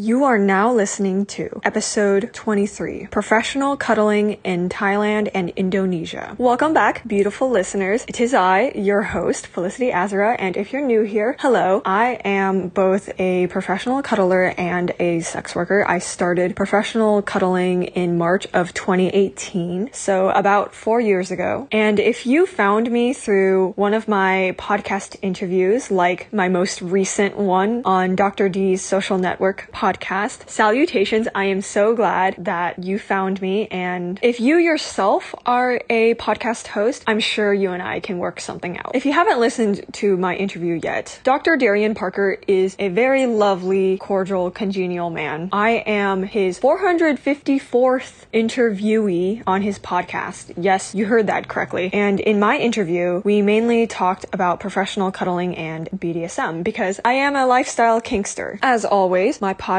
You are now listening to episode 23 Professional Cuddling in Thailand and Indonesia. Welcome back, beautiful listeners. It is I, your host, Felicity Azura, and if you're new here, hello. I am both a professional cuddler and a sex worker. I started professional cuddling in March of 2018, so about four years ago. And if you found me through one of my podcast interviews, like my most recent one on Dr. D's social network podcast. Salutations. I am so glad that you found me. And if you yourself are a podcast host, I'm sure you and I can work something out. If you haven't listened to my interview yet, Dr. Darian Parker is a very lovely, cordial, congenial man. I am his 454th interviewee on his podcast. Yes, you heard that correctly. And in my interview, we mainly talked about professional cuddling and BDSM because I am a lifestyle kinkster. As always, my podcast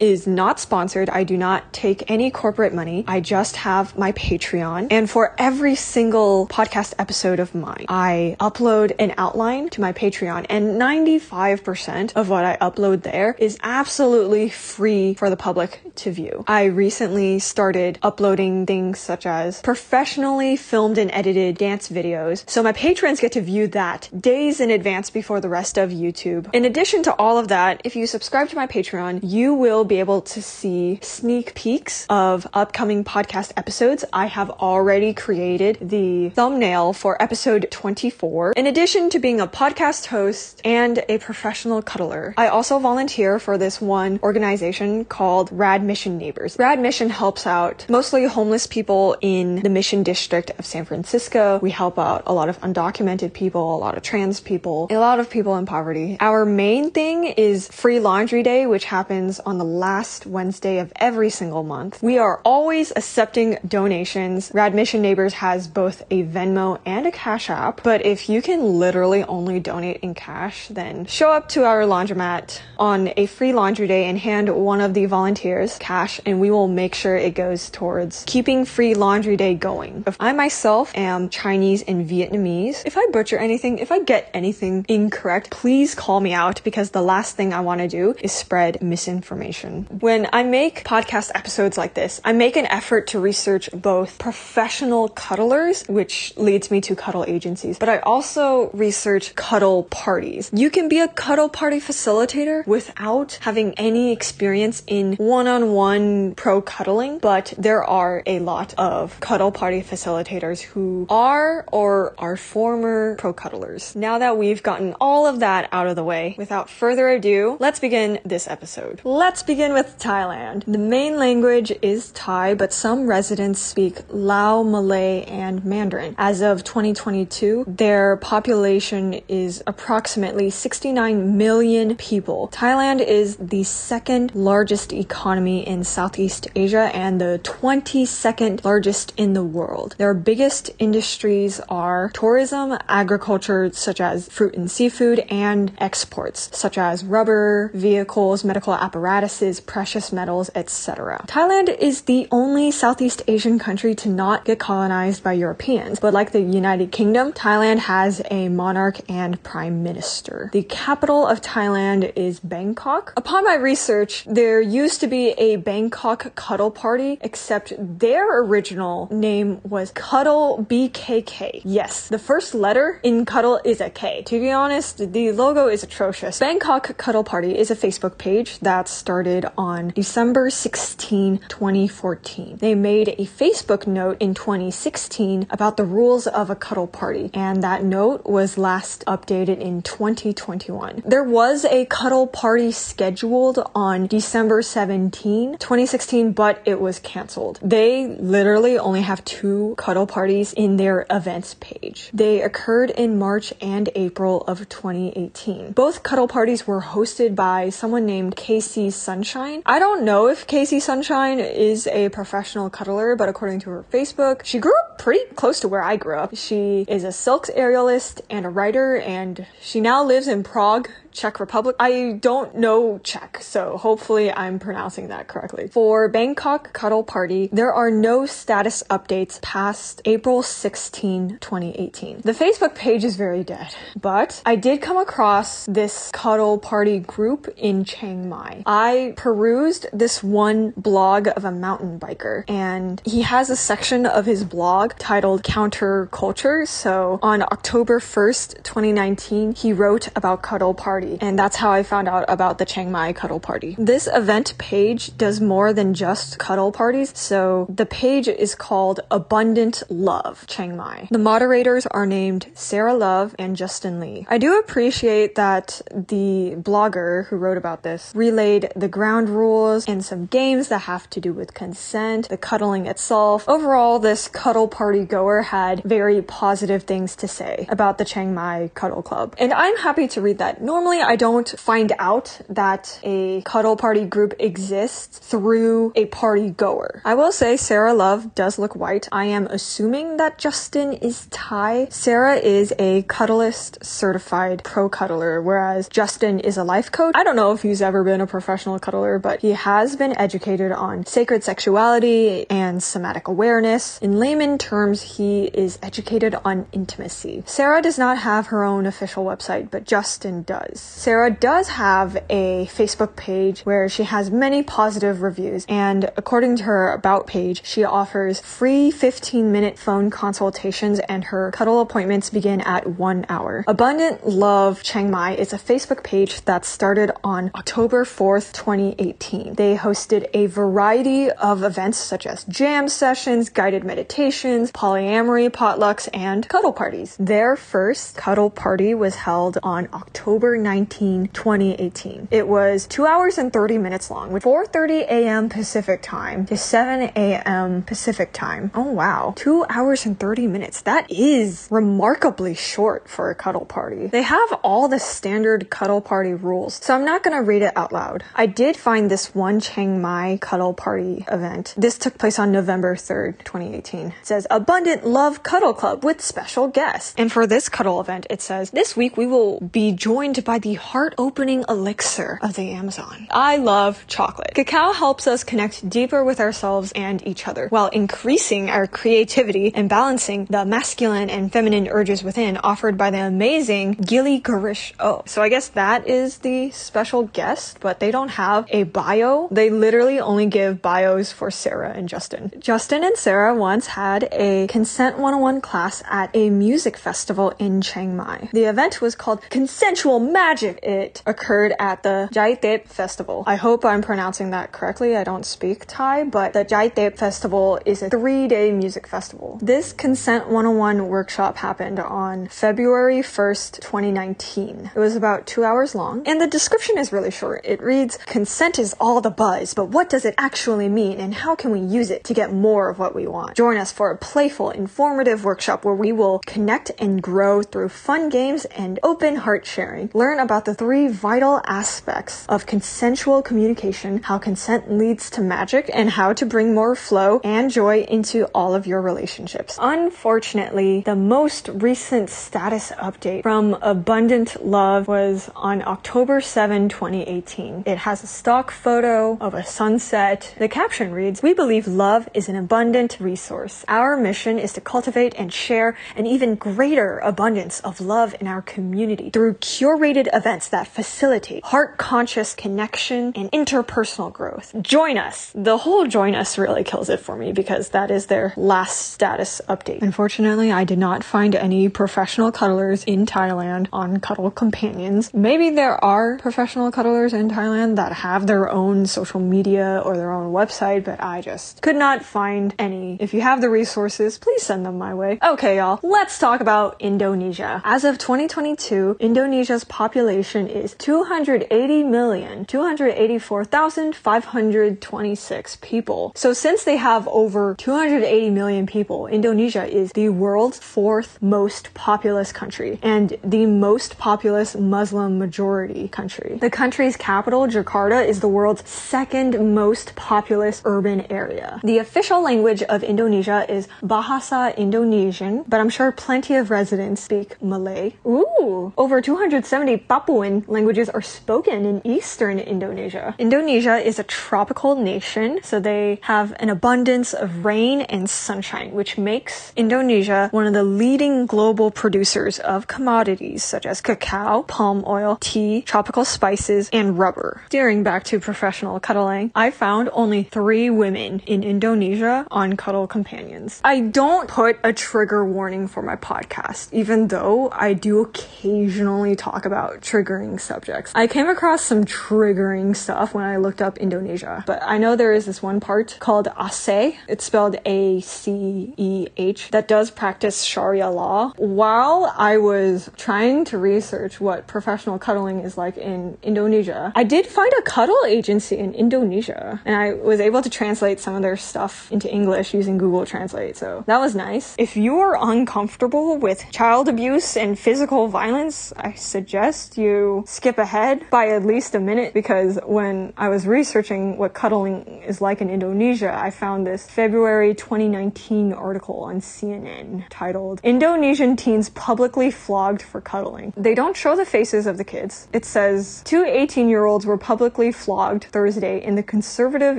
is not sponsored. I do not take any corporate money. I just have my Patreon. And for every single podcast episode of mine, I upload an outline to my Patreon. And 95% of what I upload there is absolutely free for the public to view. I recently started uploading things such as professionally filmed and edited dance videos. So my patrons get to view that days in advance before the rest of YouTube. In addition to all of that, if you subscribe to my Patreon, you will be able to see sneak peeks of upcoming podcast episodes. I have already created the thumbnail for episode 24. In addition to being a podcast host and a professional cuddler, I also volunteer for this one organization called Rad Mission Neighbors. Rad Mission helps out mostly homeless people in the Mission District of San Francisco. We help out a lot of undocumented people, a lot of trans people, a lot of people in poverty. Our main thing is free laundry day, which happens on the last Wednesday of every single month. We are always accepting donations. Rad Mission Neighbors has both a Venmo and a Cash App, but if you can literally only donate in cash, then show up to our laundromat on a free laundry day and hand one of the volunteers cash, and we will make sure it goes towards keeping free laundry day going. If I myself am Chinese and Vietnamese, if I butcher anything, if I get anything incorrect, please call me out because the last thing I want to do is spread misinformation information. When I make podcast episodes like this, I make an effort to research both professional cuddlers, which leads me to cuddle agencies, but I also research cuddle parties. You can be a cuddle party facilitator without having any experience in one-on-one pro cuddling, but there are a lot of cuddle party facilitators who are or are former pro cuddlers. Now that we've gotten all of that out of the way, without further ado, let's begin this episode. Let's begin with Thailand. The main language is Thai, but some residents speak Lao, Malay, and Mandarin. As of 2022, their population is approximately 69 million people. Thailand is the second largest economy in Southeast Asia and the 22nd largest in the world. Their biggest industries are tourism, agriculture, such as fruit and seafood, and exports, such as rubber, vehicles, medical apparatuses, apparatuses, precious metals, etc. Thailand is the only Southeast Asian country to not get colonized by Europeans, but like the United Kingdom, Thailand has a monarch and prime minister. The capital of Thailand is Bangkok. Upon my research, there used to be a Bangkok Cuddle Party, except their original name was Kuddle BKK. Yes, the first letter in Kuddle is a K. To be honest, the logo is atrocious. Bangkok Cuddle Party is a Facebook page that that started on December 16, 2014. They made a Facebook note in 2016 about the rules of a cuddle party, and that note was last updated in 2021. There was a cuddle party scheduled on December 17, 2016, but it was canceled. They literally only have two cuddle parties in their events page. They occurred in March and April of 2018. Both cuddle parties were hosted by someone named Casey Casey Sunshine. I don't know if Casey Sunshine is a professional cuddler, but according to her Facebook, she grew up pretty close to where I grew up. She is a silks aerialist and a writer, and she now lives in Prague, Czech Republic. I don't know Czech, so hopefully I'm pronouncing that correctly. For Bangkok Cuddle Party, there are no status updates past April 16, 2018. The Facebook page is very dead, but I did come across this cuddle party group in Chiang Mai. I perused this one blog of a mountain biker, and he has a section of his blog titled Counterculture. So on October 1st, 2019, he wrote about Cuddle Party, and that's how I found out about the Chiang Mai Cuddle Party. This event page does more than just cuddle parties, so the page is called Abundant Love Chiang Mai. The moderators are named Sarah Love and Justin Lee. I do appreciate that the blogger who wrote about this relayed the ground rules and some games that have to do with consent, the cuddling itself. Overall, this cuddle party goer had very positive things to say about the Chiang Mai Cuddle Club. And I'm happy to read that. Normally, I don't find out that a cuddle party group exists through a party goer. I will say Sarah Love does look white. I am assuming that Justin is Thai. Sarah is a cuddlist certified pro cuddler, whereas Justin is a life coach. I don't know if he's ever been a professional cuddler, but he has been educated on sacred sexuality and somatic awareness. In layman terms, he is educated on intimacy. Sarah does not have her own official website, but Justin does. Sarah does have a Facebook page where she has many positive reviews, and according to her About page, she offers free 15 minute phone consultations, and her cuddle appointments begin at one hour. Abundant Love Chiang Mai is a Facebook page that started on October 4th, 2018. They hosted a variety of events such as jam sessions, guided meditations, polyamory potlucks, and cuddle parties. Their first cuddle party was held on October 19, 2018. It was 2 hours and 30 minutes long with 4:30 a.m. Pacific time to 7 a.m. Pacific time. Oh wow. 2 hours and 30 minutes. That is remarkably short for a cuddle party. They have all the standard cuddle party rules, so I'm not going to read it out loud. I did find this one Chiang Mai cuddle party event. This took place on November 3rd, 2018. It says Abundant Love Cuddle Club with special guests. And for this cuddle event, it says this week we will be joined by the heart opening elixir of the Amazon. I love chocolate. Cacao helps us connect deeper with ourselves and each other while increasing our creativity and balancing the masculine and feminine urges within offered by the amazing Gilly Garish. Oh, so I guess that is the special guest, but they don't have a bio. They literally only give bios for Sarah and Justin. Justin and Sarah once had a Consent 101 class at a music festival in Chiang Mai. The event was called Consensual Magic. It occurred at the Jai Thep Festival. I hope I'm pronouncing that correctly. I don't speak Thai, but the Jai Thep Festival is a three day music festival. This Consent 101 workshop happened on February 1st, 2019. It was about two hours long, and the description is really short. It reads Consent is all the buzz, but what does it actually mean, and how can we use it to get more of what we want? Join us for a playful, informative workshop where we will connect and grow through fun games and open heart sharing. Learn about the three vital aspects of consensual communication, how consent leads to magic, and how to bring more flow and joy into all of your relationships. Unfortunately, the most recent status update from Abundant Love was on October 7, 2018. It has a stock photo of a sunset. The caption reads, We believe love is an abundant resource. Our mission is to cultivate and share an even greater abundance of love in our community through curated events that facilitate heart conscious connection and interpersonal growth. Join us. The whole join us really kills it for me because that is their last status update. Unfortunately, I did not find any professional cuddlers in Thailand on Cuddle Companions. Maybe there are professional cuddlers in Thailand that have their own social media or their own website, but I just could not find any. If you have the resources, please send them my way. Okay, y'all, let's talk about Indonesia. As of 2022, Indonesia's population is 280 million, 284,526 people. So since they have over 280 million people, Indonesia is the world's fourth most populous country and the most populous Muslim majority country. The country's capital, Jakarta, is the world's second most populous urban area. The official language of Indonesia is Bahasa Indonesian, but I'm sure plenty of residents speak Malay. Ooh, over 270 Papuan languages are spoken in eastern Indonesia. Indonesia is a tropical nation, so they have an abundance of rain and sunshine, which makes Indonesia one of the leading global producers of commodities such as cacao, palm oil, tea, tropical spices, and rubber. Steering back to professional cuddling, I found only three women in Indonesia on Cuddle Companions. I don't put a trigger warning for my podcast, even though I do occasionally talk about triggering subjects. I came across some triggering stuff when I looked up Indonesia, but I know there is this one part called Aceh. It's spelled A C E H that does practice Sharia law. While I was trying to research what professional cuddling is like in Indonesia, I did find a cuddle agency in Indonesia and I was able to translate some of their stuff into English using Google Translate. So that was nice. If you are uncomfortable with child abuse and physical violence, I suggest you skip ahead by at least a minute because when I was researching what cuddling is like in Indonesia, I found this February 2019 article on CNN titled Indonesian Teens Publicly Flogged for Cuddling. They don't show the faces of the kids. It says two 18 year olds were publicly flogged Thursday in the conservative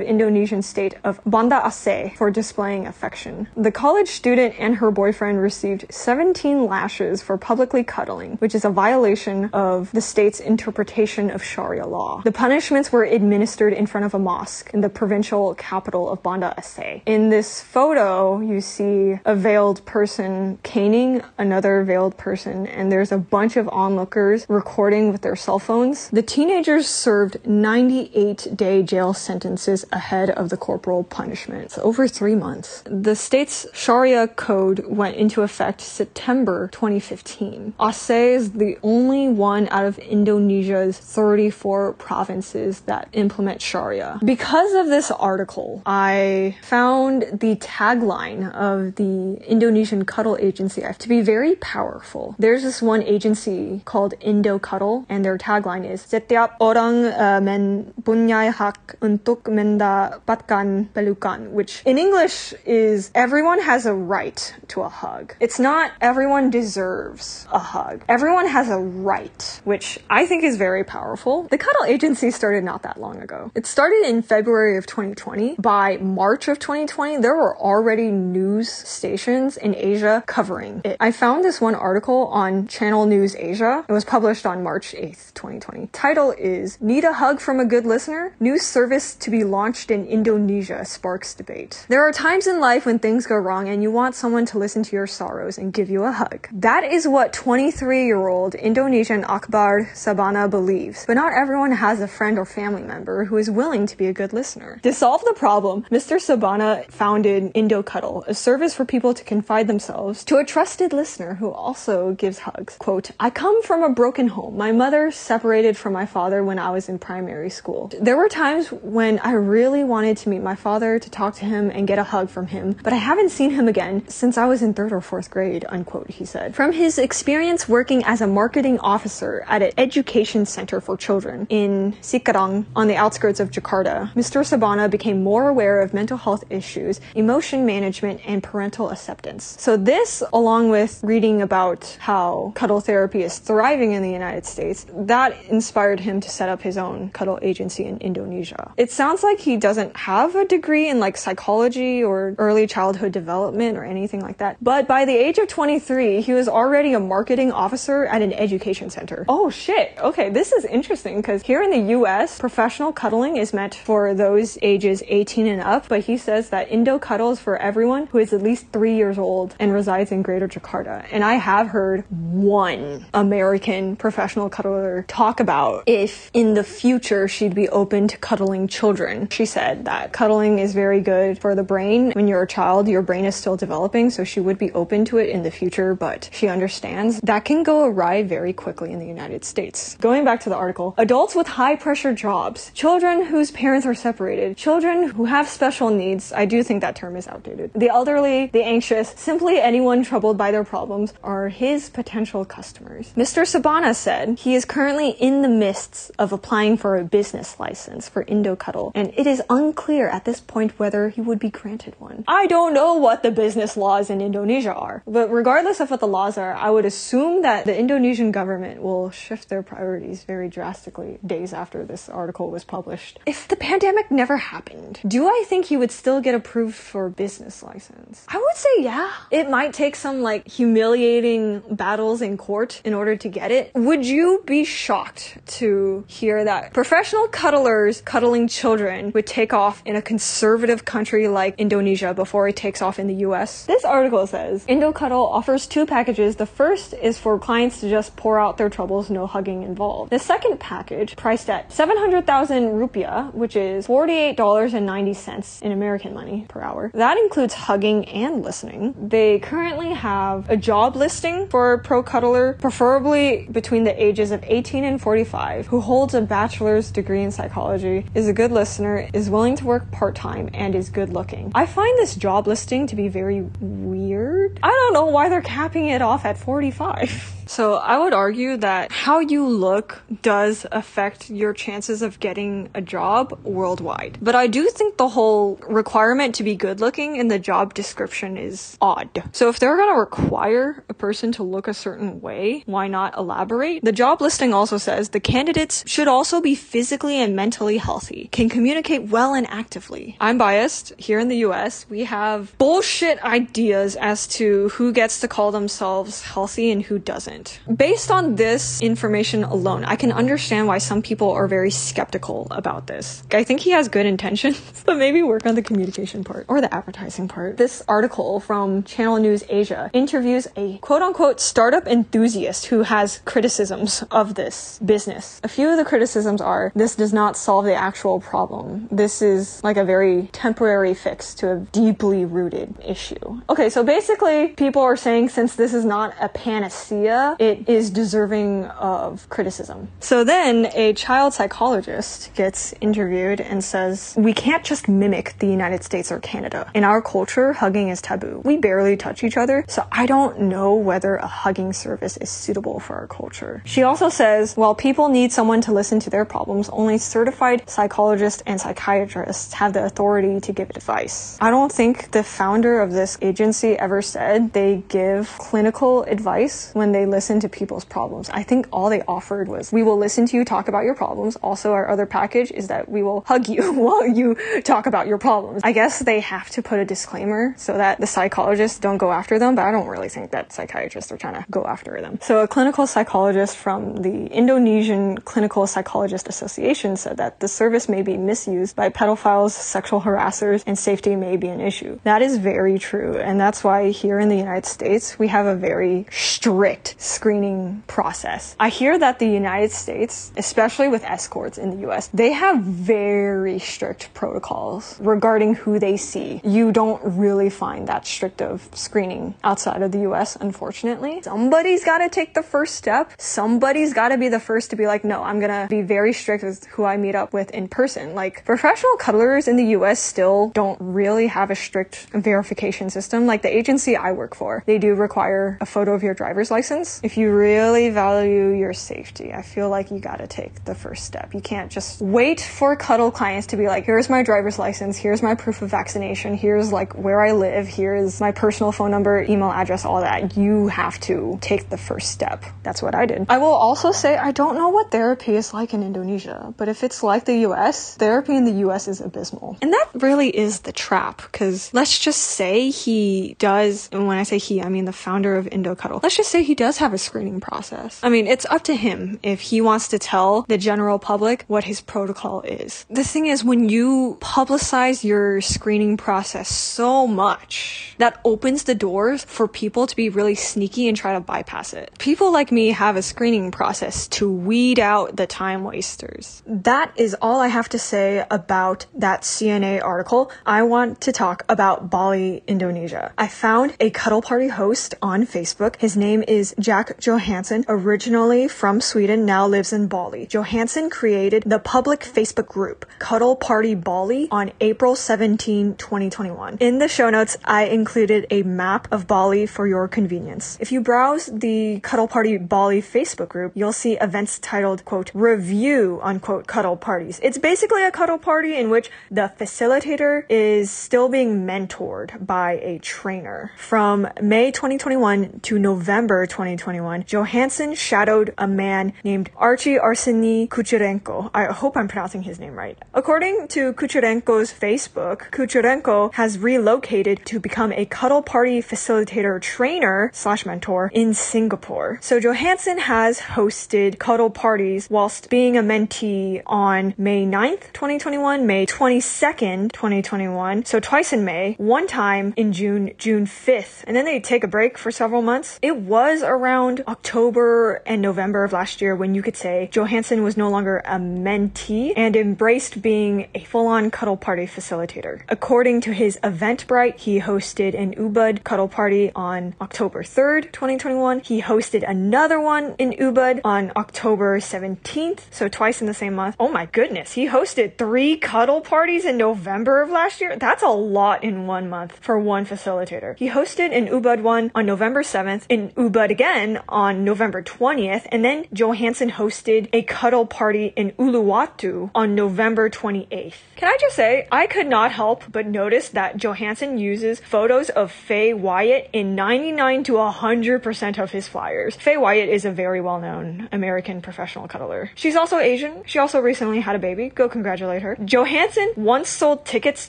Indonesian state of Banda Aceh for displaying affection. The college student and her boyfriend received 17 lashes for publicly cuddling, which is a violation of the state's interpretation of Sharia law. The punishments were administered in front of a mosque in the provincial capital of Banda Aceh. In this photo, you see a veiled person caning another veiled person, and there's a bunch of onlookers recording with their cell phones. The teenagers served 98 day jail sentences ahead of the corporal punishment. It's over three months. The state's Sharia code went into effect September 2015. Aceh is the only one out of Indonesia's 34 provinces that implement Sharia. Because of this article, I found the tagline of the Indonesian cuddle agency to be very powerful. There's this one agency called Indo Cuddle, and their tagline is Setiap orang uh, men punya hak untuk mendapatkan pelukan, which in English is everyone has a right to a hug. It's not everyone deserves a hug. Everyone has a right, which I think is very powerful. The cuddle agency started not that long ago. It started in February of 2020. By March of 2020, there were already news stations in Asia covering it. I found this one article on Channel News Asia. It was published on March 8th, 2020. Title is Need a Hug from a Good Listener? New service to be launched in Indonesia sparks debate. There are times in life when things go wrong and you want someone to listen to your sorrows and give you a hug. That is what 23 year old Indonesian Akbar Sabana believes, but not everyone has a friend or family member who is willing to be a good listener. To solve the problem, Mr. Sabana founded Indo Cuddle, a service for people to confide themselves to a trusted listener who also gives hugs. Quote, I come from a broken home. My mother separated from my father when I was in primary school. There were times when I really wanted to meet my father, to talk to him and get a hug from him, but I haven't seen him again since I was in third or fourth grade, unquote, he said. From his experience working as a marketing officer at an education center for children in Cikarang on the outskirts of Jakarta, Mr. Sabana became more aware of mental health issues, emotion management, and parental acceptance. So this, along with reading about how cuddle therapy is thriving in the United States, that inspired him to set up his own cuddle agency in Indonesia. It sounds like he doesn't have a degree in like psychology or early childhood development or anything like that, but by the age of 23, he was already a marketing officer at an education center. Oh shit. Okay, this is interesting because here in the US, professional cuddling is meant for those ages 18 and up, but he says that Indo cuddles for everyone who is at least three years old and resides in Greater Jakarta. And I have heard one American professional cuddler talk about if in the future she'd be open to cuddling children. She said that cuddling is very good for the brain. When you're a child, your brain is still developing, so she would be open to it in the future, but she understands that can go awry very quickly in the United States. Going back to the article, adults with high pressure jobs, children whose parents are separated, children who have special needs, I do think that term is outdated. The elderly, the anxious, simply anyone troubled by their problems are his potential customers. Mr. Sabana said he is currently in the midst of applying for a business license for IndoCuddle, and it is unclear at this point whether he would be granted one. I don't know what the business laws in Indonesia are, but regardless of what the laws are, I would assume that the Indonesian government will will shift their priorities very drastically days after this article was published. If the pandemic never happened, do I think he would still get approved for business license? I would say yeah. It might take some like humiliating battles in court in order to get it. Would you be shocked to hear that professional cuddlers cuddling children would take off in a conservative country like Indonesia before it takes off in the US? This article says IndoCuddle offers two packages. The first is for clients to just pour out their no hugging involved. The second package, priced at 700,000 rupiah, which is $48.90 in American money per hour, that includes hugging and listening. They currently have a job listing for a pro cuddler, preferably between the ages of 18 and 45, who holds a bachelor's degree in psychology, is a good listener, is willing to work part time, and is good looking. I find this job listing to be very weird. I don't know why they're capping it off at 45. So I would argue that how you look does affect your chances of getting a job worldwide. But I do think the whole requirement to be good looking in the job description is odd. So if they're gonna require a person to look a certain way, why not elaborate? The job listing also says the candidates should also be physically and mentally healthy, can communicate well and actively. I'm biased. Here in the US, we have bullshit ideas as to who gets to call themselves healthy and who doesn't. Based on this information alone, I can understand why some people are very skeptical about this. I think he has good intentions, but maybe work on the communication part or the advertising part. This article from Channel News Asia interviews a quote unquote startup enthusiast who has criticisms of this business. A few of the criticisms are this does not solve the actual problem. This is like a very temporary fix to a deeply rooted issue. Okay, so basically, people are saying since this is not a panacea, it is deserving of criticism. So then a child psychologist gets interviewed and says, We can't just mimic the United States or Canada. In our culture, hugging is taboo. We barely touch each other, so I don't know whether a hugging service is suitable for our culture. She also says, While people need someone to listen to their problems, only certified psychologists and psychiatrists have the authority to give advice. I don't think the founder of this agency ever said they give clinical advice when they listen to people's problems. I think all they offered was, we will listen to you talk about your problems. Also, our other package is that we will hug you while you talk about your problems. I guess they have to put a disclaimer so that the psychologists don't go after them, but I don't really think that psychiatrists are trying to go after them. So a clinical psychologist from the Indonesian Clinical Psychologist Association said that the service may be misused by pedophiles, sexual harassers, and safety may be an issue. That is very true, and that's why here in the United States, we have a very strict screening process. I hear that the United States, especially with escorts in the US, they have very strict protocols regarding who they see. You don't really find that strict of screening outside of the US, unfortunately. Somebody's got to take the first step. Somebody's got to be the first to be like, no, I'm going to be very strict with who I meet up with in person. Like professional cuddlers in the US still don't really have a strict verification system. Like the agency I work for, they do require a photo of your driver's license. If you really value your safety, I feel like you got to take the first step. You can't just wait for cuddle clients to be like, here's my driver's license, here's my proof of vaccination, here's like where I live, here's my personal phone number, email address, all that. You have to take the first step. That's what I did. I will also say I don't know what therapy is like in Indonesia, but if it's like the US, therapy in the US is abysmal. And that really is the trap, because let's just say he does, and when I say he, I mean the founder of Indo Cuddle. let's just say he does have a screening process. I mean, it's up to him if he wants to tell the general public what his protocol is. The thing is, when you publicize your screening process so much, that opens the doors for people to be really sneaky and try to bypass it. People like me have a screening process to weed out the time wasters. That is all I have to say about that CNA article. I want to talk about Bali, Indonesia. I found a cuddle party host on Facebook. His name is Jack Johansson, originally from Sweden, now lives in Bali. Johansson created the public Facebook group Cuddle Party Bali on April 17, 2021. In the show notes, I included a map of Bali for your convenience. If you browse the Cuddle Party Bali Facebook group, you'll see events titled, quote, review, unquote, cuddle parties. It's basically a cuddle party in which the facilitator is still being mentored by a trainer. From May 2021 to November 2021, 2021, Johansson shadowed a man named Archie Arseny Kucherenko. I hope I'm pronouncing his name right. According to Kucherenko's Facebook, Kucherenko has relocated to become a cuddle party facilitator trainer slash mentor in Singapore. So Johansson has hosted cuddle parties whilst being a mentee on May 9th, 2021, May 22nd, 2021. So twice in May, one time in June, June 5th, and then they take a break for several months. It was around October and November of last year when you could say Johansson was no longer a mentee and embraced being a full-on cuddle party facilitator. According to his Eventbrite, he hosted an Ubud cuddle party on October 3rd, 2021. He hosted another one in Ubud on October 17th, so twice in the same month. Oh my goodness, he hosted three cuddle parties in November of last year? That's a lot in one month for one facilitator. He hosted an Ubud one on November 7th, in Ubud again on November 20th, and then Johansson hosted a cuddle party in Uluwatu on November 28th. Can I just say, I could not help but notice that Johansson uses photos of Faye Wyatt in 99 to 100% of his flyers. Faye Wyatt is a very well known American professional cuddler. She's also Asian. She also recently had a baby. Go congratulate her. Johansson once sold tickets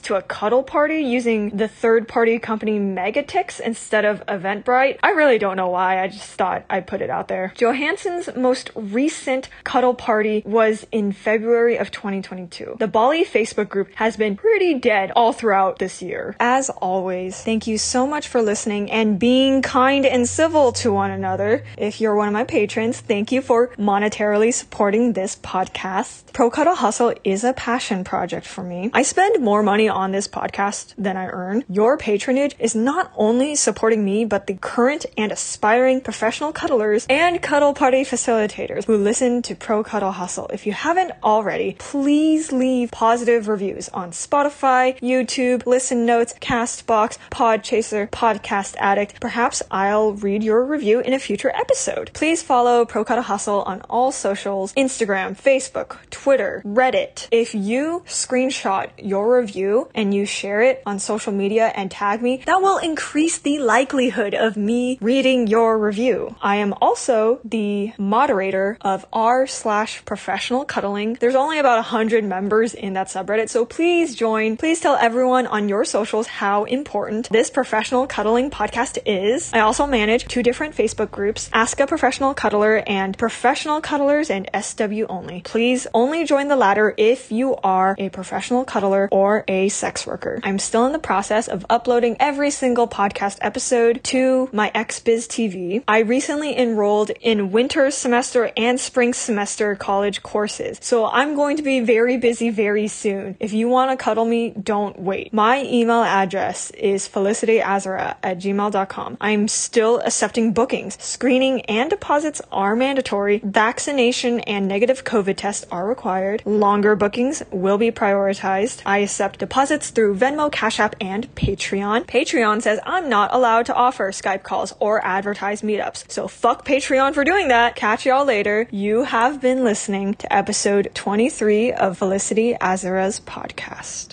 to a cuddle party using the third party company Megatix instead of Eventbrite. I really don't know why. I just thought I'd put it out there. Johansson's most recent cuddle party was in February of 2022. The Bali Facebook group has been pretty dead all throughout this year. As always, thank you so much for listening and being kind and civil to one another. If you're one of my patrons, thank you for monetarily supporting this podcast. Pro Cuddle Hustle is a passion project for me. I spend more money on this podcast than I earn. Your patronage is not only supporting me, but the current and aspiring professional cuddlers and cuddle party facilitators who listen to Pro Cuddle Hustle. If you haven't already, please leave positive reviews on Spotify, YouTube, Listen Notes, Castbox, Podchaser, Podcast Addict. Perhaps I'll read your review in a future episode. Please follow Pro Cuddle Hustle on all socials Instagram, Facebook, Twitter, Reddit. If you screenshot your review and you share it on social media and tag me, that will increase the likelihood of me reading your review. I am also the moderator of r slash professional cuddling. There's only about 100 members in that subreddit, so please join. Please tell everyone on your socials how important this professional cuddling podcast is. I also manage two different Facebook groups, Ask a Professional Cuddler and Professional Cuddlers and SW Only. Please only join the latter if you are a professional cuddler or a sex worker. I'm still in the process of uploading every single podcast episode to my XBiz TV. I recently enrolled in winter semester and spring semester college courses, so I'm going to be very busy very soon. If you want to cuddle me, don't wait. My email address is felicityazura at gmail.com. I'm still accepting bookings. Screening and deposits are mandatory. Vaccination and negative COVID tests are required. Longer bookings will be prioritized. I accept deposits through Venmo, Cash App, and Patreon. Patreon says I'm not allowed to offer Skype calls or advertise meetups. So fuck Patreon for doing that. Catch y'all later. You have been listening to episode 23 of Felicity Azura's podcast.